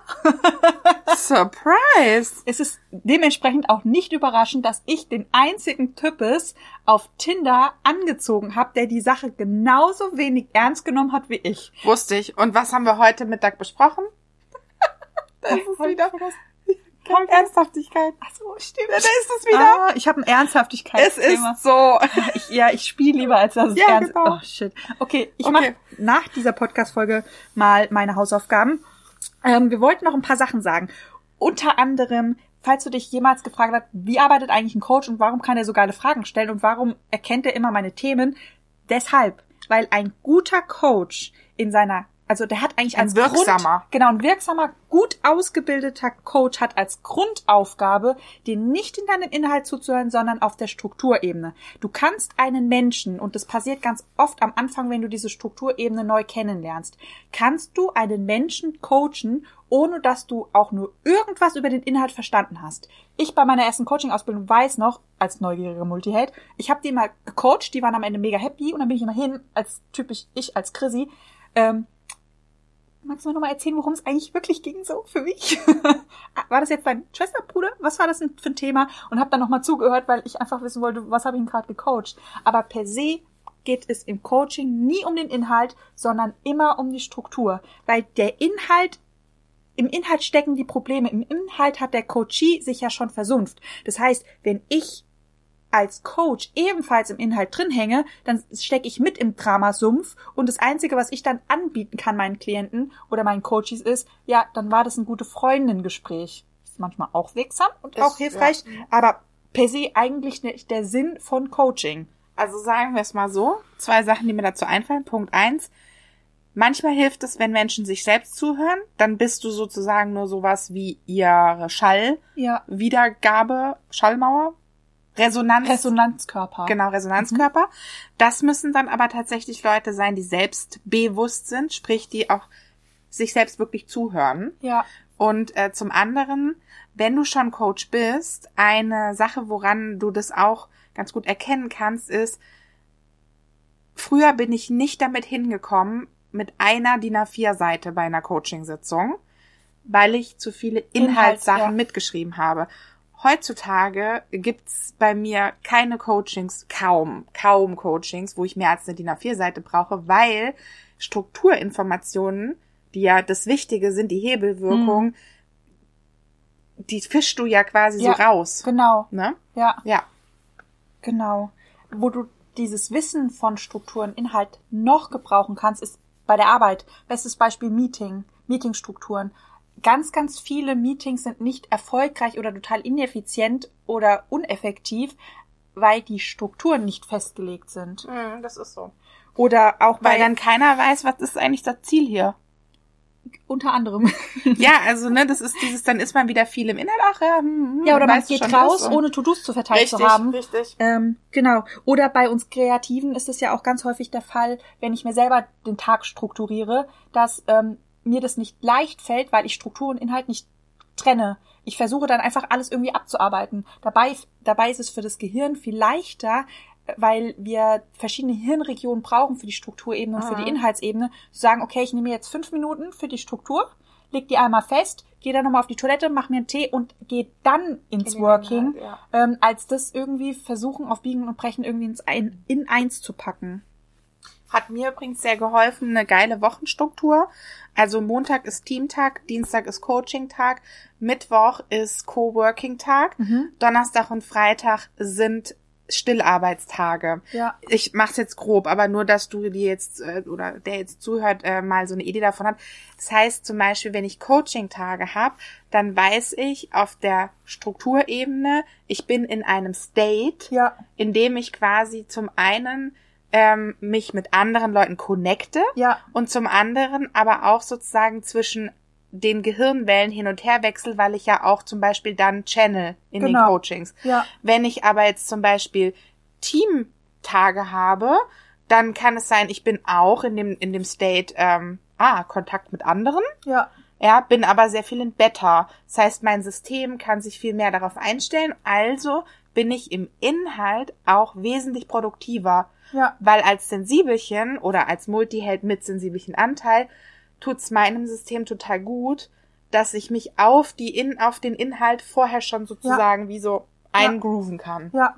Surprise! Es ist dementsprechend auch nicht überraschend, dass ich den einzigen Types auf Tinder angezogen habe, der die Sache genauso wenig ernst genommen hat wie ich. Wusste ich. Und was haben wir heute Mittag besprochen? da ist wieder. Keine Ernsthaftigkeit. Ach so, stimmt. Da ist es wieder. Ah, ich habe ein es Ernsthaftigkeitsthema. ist so. Ich, ja, ich spiele lieber, als dass es Ja, ernst genau. Oh, shit. Okay, ich Okay. mache nach dieser Podcast-Folge mal meine Hausaufgaben. Ähm, wir wollten noch ein paar Sachen sagen. Unter anderem, falls du dich jemals gefragt hast, wie arbeitet eigentlich ein Coach und warum kann er so geile Fragen stellen und warum erkennt er immer meine Themen? Deshalb, weil ein guter Coach in seiner also der hat eigentlich Ein als wirksamer. Grund, genau, ein wirksamer, gut ausgebildeter Coach hat als Grundaufgabe, dir nicht in deinem Inhalt zuzuhören, sondern auf der Strukturebene. Du kannst einen Menschen, und das passiert ganz oft am Anfang, wenn du diese Strukturebene neu kennenlernst, kannst du einen Menschen coachen, ohne dass du auch nur irgendwas über den Inhalt verstanden hast. Ich bei meiner ersten Coaching-Ausbildung weiß noch, als neugierige Multiheld, ich habe die mal gecoacht, die waren am Ende mega happy und dann bin ich immer hin, als typisch ich, als Chrissy, ähm, Magst du mir nochmal erzählen, worum es eigentlich wirklich ging, so für mich? war das jetzt dein Schwesterbruder? Was war das denn für ein Thema? Und habe dann nochmal zugehört, weil ich einfach wissen wollte, was habe ich ihn gerade gecoacht. Aber per se geht es im Coaching nie um den Inhalt, sondern immer um die Struktur. Weil der Inhalt, im Inhalt stecken die Probleme. Im Inhalt hat der Coachee sich ja schon versumpft. Das heißt, wenn ich als Coach ebenfalls im Inhalt drin hänge, dann stecke ich mit im Dramasumpf und das Einzige, was ich dann anbieten kann meinen Klienten oder meinen Coaches ist, ja, dann war das ein gute Freundinnengespräch. Ist manchmal auch wirksam und Ist- auch hilfreich, aber per se eigentlich nicht der Sinn von Coaching. Also sagen wir es mal so. Zwei Sachen, die mir dazu einfallen. Punkt eins. Manchmal hilft es, wenn Menschen sich selbst zuhören. Dann bist du sozusagen nur sowas wie ihre Schallwiedergabe, Ja. Schallmauer, Resonanz. Resonanzkörper. Genau, Resonanzkörper. Das müssen dann aber tatsächlich Leute sein, die selbstbewusst sind, sprich, die auch sich selbst wirklich zuhören. Ja. Und äh, zum anderen, wenn du schon Coach bist, eine Sache, woran du das auch ganz gut erkennen kannst, ist, früher bin ich nicht damit hingekommen, mit einer DIN A4-Seite bei einer Coachingsitzung, weil ich zu viele Inhaltssachen ja. mitgeschrieben habe. Heutzutage gibt's bei mir keine Coachings, kaum, kaum Coachings, wo ich mehr als eine DIN A4-Seite brauche, weil Strukturinformationen, die ja das Wichtige sind, die Hebelwirkung, die fischst du ja quasi Ja. so raus. Genau. Ne? Ja. Ja. Genau. Wo du dieses Wissen von Strukturen, Inhalt noch gebrauchen kannst, ist bei der Arbeit. Bestes Beispiel Meeting, Meetingstrukturen. Ganz, ganz viele Meetings sind nicht erfolgreich oder total ineffizient oder uneffektiv, weil die Strukturen nicht festgelegt sind. Das ist so. Oder auch Weil bei dann keiner weiß, was ist eigentlich das Ziel hier. unter anderem. Ja, also ne, das ist dieses, dann ist man wieder viel im Inhalt. Ach ja, hm, Ja, oder man geht schon raus, ohne To-Dos zu verteilt richtig, zu haben. Richtig. Ähm, genau. Oder bei uns Kreativen ist es ja auch ganz häufig der Fall, wenn ich mir selber den Tag strukturiere, dass ähm, mir das nicht leicht fällt, weil ich Struktur und Inhalt nicht trenne. Ich versuche dann einfach alles irgendwie abzuarbeiten. Dabei, dabei ist es für das Gehirn viel leichter, weil wir verschiedene Hirnregionen brauchen für die Strukturebene und für Mhm. die Inhaltsebene, zu sagen, okay, ich nehme jetzt fünf Minuten für die Struktur, leg die einmal fest, gehe dann nochmal auf die Toilette, mach mir einen Tee und gehe dann ins In Working Inhalt, ja. ähm, als das irgendwie versuchen, auf Biegen und Brechen irgendwie ins ein, in eins zu packen. Hat mir übrigens sehr geholfen, eine geile Wochenstruktur. Also Montag ist Teamtag, Dienstag ist Coaching-Tag, Mittwoch ist Coworking-Tag, Mhm. Donnerstag und Freitag sind Stillarbeitstage. Ja. Ich mach's jetzt grob, aber nur, dass du dir jetzt äh, oder der jetzt zuhört, äh, mal so eine Idee davon hat. Das heißt zum Beispiel, wenn ich Coaching-Tage habe, dann weiß ich auf der Strukturebene, ich bin in einem State, Ja. in dem ich quasi zum einen ähm, mich mit anderen Leuten connecte Ja. und zum anderen aber auch sozusagen zwischen den Gehirnwellen hin und her wechsel, weil ich ja auch zum Beispiel dann channel in den Genau. Coachings. Ja. Wenn ich aber jetzt zum Beispiel Teamtage habe, dann kann es sein, ich bin auch in dem, in dem State, ähm, ah, Kontakt mit anderen. Ja. Ja, bin aber sehr viel in Beta. Das heißt, mein System kann sich viel mehr darauf einstellen. Also bin ich im Inhalt auch wesentlich produktiver. Ja. Weil als Sensibelchen oder als Multiheld mit sensibelchen Anteil tut's meinem System total gut, dass ich mich auf die in, auf den Inhalt vorher schon sozusagen wie so eingrooven kann. Ja.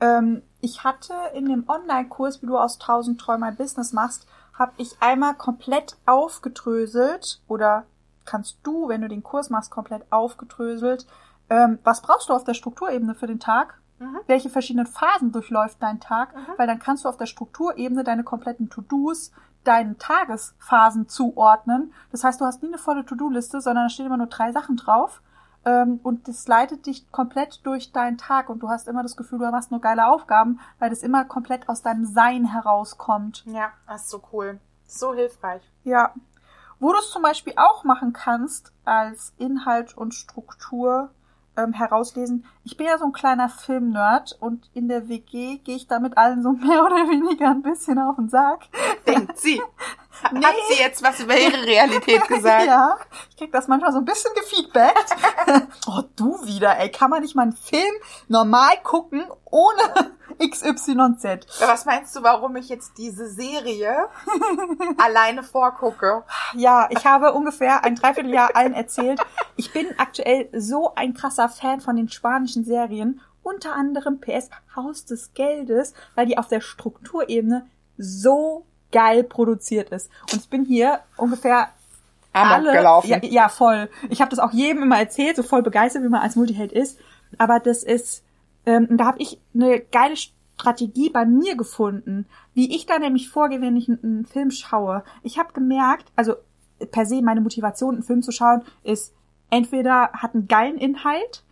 Ähm, ich hatte in dem Online-Kurs, wie du aus 1000 Träume ein Business machst, habe ich einmal komplett aufgedröselt oder kannst du, wenn du den Kurs machst, komplett aufgedröselt. Ähm, was brauchst du auf der Strukturebene für den Tag? Mhm. Welche verschiedenen Phasen durchläuft dein Tag? Weil dann kannst du auf der Strukturebene deine kompletten To-Dos deinen Tagesphasen zuordnen. Das heißt, du hast nie eine volle To-Do-Liste, sondern da stehen immer nur drei Sachen drauf. Ähm, und das leitet dich komplett durch deinen Tag und du hast immer das Gefühl, du machst nur geile Aufgaben, weil das immer komplett aus deinem Sein herauskommt. Ja, das ist so cool. So hilfreich. Ja. Wo du es zum Beispiel auch machen kannst, als Inhalt und Struktur ähm, herauslesen. Ich bin ja so ein kleiner Filmnerd und in der WG gehe ich da mit allen so mehr oder weniger ein bisschen auf den Sack. Denkt sie. Hat Nee. sie jetzt was über ihre Realität gesagt? Ja, ich krieg das manchmal so ein bisschen gefeedbackt. oh, du wieder, ey. Kann man nicht mal einen Film normal gucken, ohne XYZ? Was meinst du, warum ich jetzt diese Serie alleine vorgucke? Ja, ich habe ungefähr ein Dreivierteljahr allen erzählt. Ich bin aktuell so ein krasser Fan von den spanischen Serien. Unter anderem PS Haus des Geldes, weil die auf der Strukturebene so geil produziert ist. Und ich bin hier ungefähr Amok alle, gelaufen. Ja, ja, voll. Ich habe das auch jedem immer erzählt, so voll begeistert, wie man als Multiheld ist. Aber das ist, ähm, da habe ich eine geile Strategie bei mir gefunden, wie ich da nämlich vorgehe, wenn ich einen, einen Film schaue. Ich habe gemerkt, also per se meine Motivation, einen Film zu schauen, ist entweder hat einen geilen Inhalt,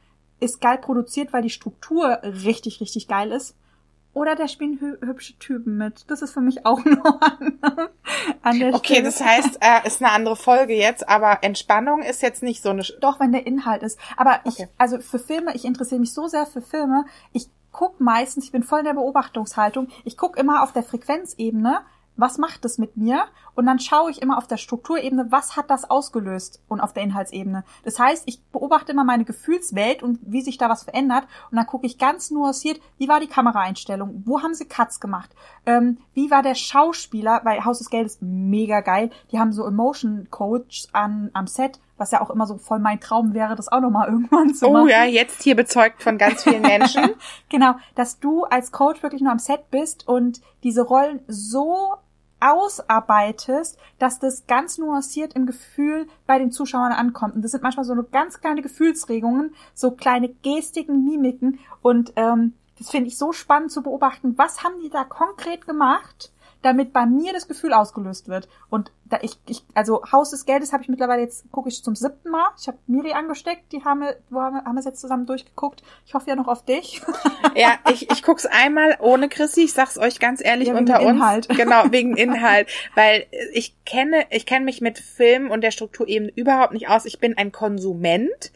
ist geil produziert, weil die Struktur richtig, richtig geil ist, oder da spielen hü hübsche Typen mit. Das ist für mich auch nur an, an der Okay, Stelle. das heißt, äh, ist eine andere Folge jetzt, aber Entspannung ist jetzt nicht so eine. Sch- Doch, wenn der Inhalt ist. Aber ich, Okay. also für Filme, ich interessiere mich so sehr für Filme. Ich guck meistens, ich bin voll in der Beobachtungshaltung. Ich guck immer auf der Frequenzebene, was macht das mit mir? Und dann schaue ich immer auf der Strukturebene, was hat das ausgelöst? Und auf der Inhaltsebene. Das heißt, ich beobachte immer meine Gefühlswelt und wie sich da was verändert. Und dann gucke ich ganz nuanciert, wie war die Kameraeinstellung? Wo haben sie Cuts gemacht? Ähm, wie war der Schauspieler? Weil Haus des Geldes mega geil. Die haben so Emotion Coach an, am Set, was ja auch immer so voll mein Traum wäre, das auch nochmal irgendwann zu Oh machen. ja, jetzt hier bezeugt von ganz vielen Menschen. Genau, dass du als Coach wirklich nur am Set bist und diese Rollen so ausarbeitest, dass das ganz nuanciert im Gefühl bei den Zuschauern ankommt. Und das sind manchmal so nur ganz kleine Gefühlsregungen, so kleine Gestiken, Mimiken. Und ähm, das finde ich so spannend zu beobachten. Was haben die da konkret gemacht, damit bei mir das Gefühl ausgelöst wird. Und da ich, ich also Haus des Geldes habe ich mittlerweile jetzt gucke ich zum siebten Mal. Ich habe Miri angesteckt, die haben wir, wo haben wir, haben wir jetzt zusammen durchgeguckt. Ich hoffe ja noch auf dich. Ja, ich, ich guck's einmal ohne Chrissy. Ich sag's euch ganz ehrlich Ja, unter uns. Inhalt. Genau, wegen Inhalt. Weil ich kenne, ich kenne mich mit Film und der Struktur eben überhaupt nicht aus. Ich bin ein Konsument.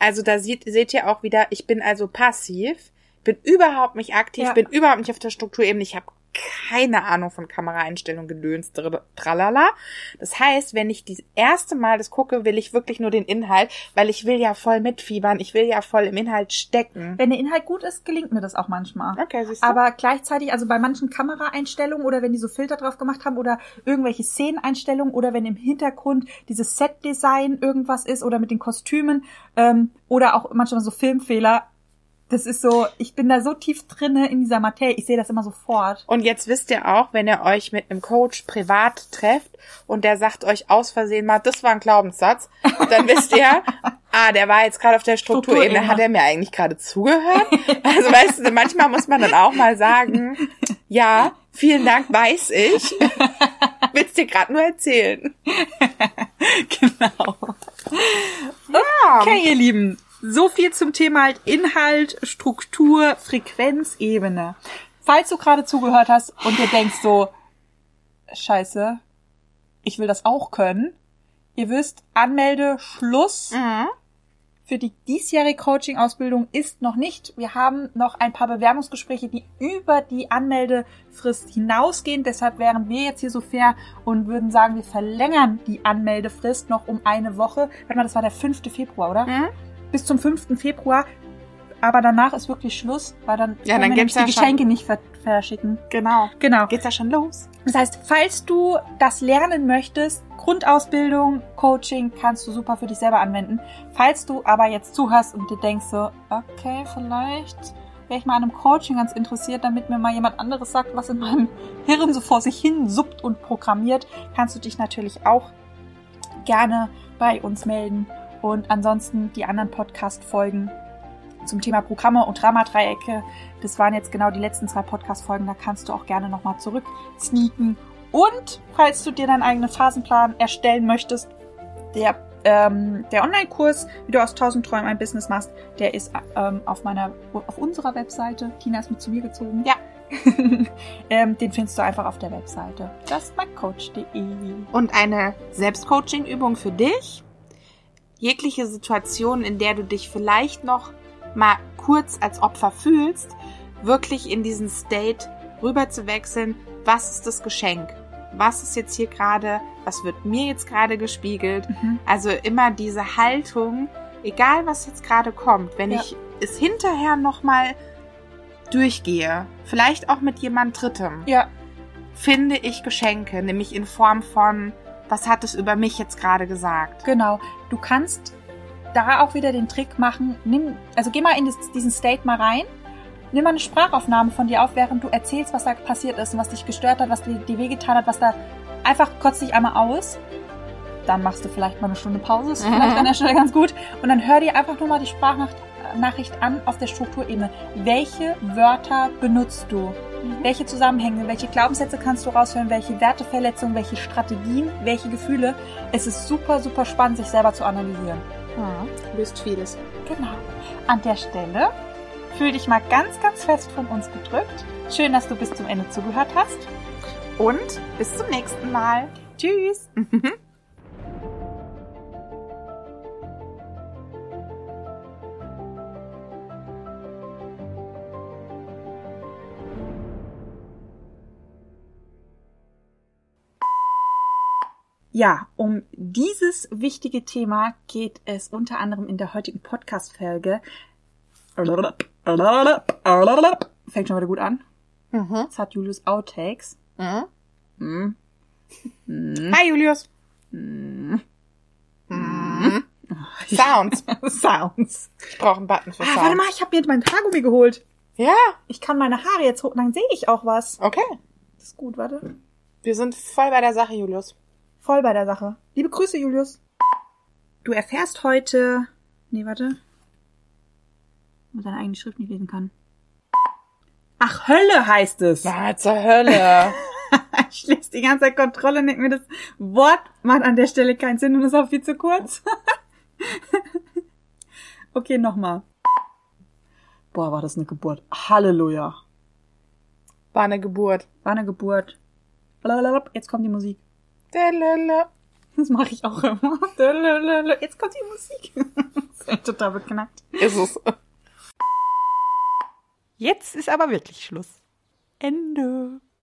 Also da sieht, seht ihr auch wieder, ich bin also passiv, bin überhaupt nicht aktiv, Ja. bin überhaupt nicht auf der Strukturebene. Ich habe keine Ahnung von Kameraeinstellungen, Gedöns, tralala. Das heißt, wenn ich das erste Mal das gucke, will ich wirklich nur den Inhalt, weil ich will ja voll mitfiebern, ich will ja voll im Inhalt stecken. Wenn der Inhalt gut ist, gelingt mir das auch manchmal. Okay, siehst du? Aber gleichzeitig, also bei manchen Kameraeinstellungen oder wenn die so Filter drauf gemacht haben oder irgendwelche Szeneneinstellungen oder wenn im Hintergrund dieses Setdesign irgendwas ist oder mit den Kostümen ähm, oder auch manchmal so Filmfehler, das ist so, ich bin da so tief drinne in dieser Materie, ich sehe das immer sofort. Und jetzt wisst ihr auch, wenn ihr euch mit einem Coach privat trefft und der sagt euch aus Versehen mal, das war ein Glaubenssatz, dann wisst ihr, ah, der war jetzt gerade auf der Strukturebene, Strukturebene. hat er mir eigentlich gerade zugehört? Also weißt du, manchmal muss man dann auch mal sagen, ja, vielen Dank, weiß ich. Willst dir gerade nur erzählen. Genau. Ja. Okay, ihr Lieben, so viel zum Thema halt Inhalt, Struktur, Frequenzebene. Falls du gerade zugehört hast und dir denkst so, scheiße, ich will das auch können, ihr wisst, Anmelde Schluss Mhm. für die diesjährige Coaching-Ausbildung ist noch nicht. Wir haben noch ein paar Bewerbungsgespräche, die über die Anmeldefrist hinausgehen. Deshalb wären wir jetzt hier so fair und würden sagen, wir verlängern die Anmeldefrist noch um eine Woche. Warte mal, das war der 5. Februar, oder? Mhm. Bis zum 5. Februar. Aber danach ist wirklich Schluss, weil dann Ja, können dann wir die Geschenke nicht ver verschicken. Genau. Genau. Geht's ja schon los? Das heißt, falls du das lernen möchtest, Grundausbildung, Coaching, kannst du super für dich selber anwenden. Falls du aber jetzt zuhörst und dir denkst so, okay, vielleicht wäre ich mal an einem Coaching ganz interessiert, damit mir mal jemand anderes sagt, was in meinem Hirn so vor sich hin suppt und programmiert, kannst du dich natürlich auch gerne bei uns melden. Und ansonsten die anderen Podcast-Folgen zum Thema Programme und Dramadreiecke. Das waren jetzt genau die letzten zwei Podcast-Folgen. Da kannst du auch gerne nochmal zurück sneaken. Und falls du dir deinen eigenen Phasenplan erstellen möchtest, der, ähm, der Online-Kurs, wie du aus 1000 Träumen ein Business machst, der ist ähm, auf meiner, auf unserer Webseite. Tina ist mit zu mir gezogen. Ja. ähm, den findest du einfach auf der Webseite. justmycoach.de. Und eine Selbstcoaching-Übung für dich. Jegliche Situation, in der du dich vielleicht noch mal kurz als Opfer fühlst, wirklich in diesen State rüber zu wechseln. Was ist das Geschenk? Was ist jetzt hier gerade? Was wird mir jetzt gerade gespiegelt? Mhm. Also immer diese Haltung, egal was jetzt gerade kommt, wenn Ja. ich es hinterher noch mal durchgehe, vielleicht auch mit jemand Drittem, Ja, finde ich Geschenke, nämlich in Form von, was hat es über mich jetzt gerade gesagt? Genau. Du kannst da auch wieder den Trick machen. Nimm, also geh mal in das, diesen State mal rein. Nimm mal eine Sprachaufnahme von dir auf, während du erzählst, was da passiert ist und was dich gestört hat, was dir, dir wehgetan hat, was da einfach kotz dich einmal aus. Dann machst du vielleicht mal eine Stunde Pause, ist Mhm. vielleicht an der Stelle ganz gut. Und dann hör dir einfach nur mal die Sprachnachricht an auf der Strukturebene. Welche Wörter benutzt du? Welche Zusammenhänge, welche Glaubenssätze kannst du raushören, welche Werteverletzungen, welche Strategien, welche Gefühle? Es ist super, super spannend, sich selber zu analysieren. Hm, löst vieles. Genau. An der Stelle fühl dich mal ganz, ganz fest von uns gedrückt. Schön, dass du bis zum Ende zugehört hast. Und bis zum nächsten Mal. Tschüss. Ja, um dieses wichtige Thema geht es unter anderem in der heutigen Podcast-Folge. Fängt schon wieder gut an. Mhm. Jetzt hat Julius Outtakes. Mhm. Hm. Hm. Hi Julius. Hm. Mhm. Sounds. Sounds. Ich brauche einen Button für Ah, Sounds. warte mal, ich habe mir mein Haargummi geholt. Ja, Ich kann meine Haare jetzt hoch, dann sehe ich auch was. okay. Das ist gut, warte. Wir sind voll bei der Sache, Julius. Voll bei der Sache. Liebe Grüße, Julius. Du erfährst heute. Nee, warte. Wenn man seine eigene Schrift nicht lesen kann. Ach, Hölle heißt es. Na, zur Hölle. ich lese die ganze Zeit Kontrolle, denke mir das Wort macht an der Stelle keinen Sinn und ist auch viel zu kurz. okay, nochmal. Boah, war das eine Geburt. Halleluja. War eine Geburt. War eine Geburt. Blablabla. Jetzt kommt die Musik. Das mache ich auch immer. Jetzt kommt die Musik. Das ist total beknackt. Ist es. Jetzt ist aber wirklich Schluss. Ende.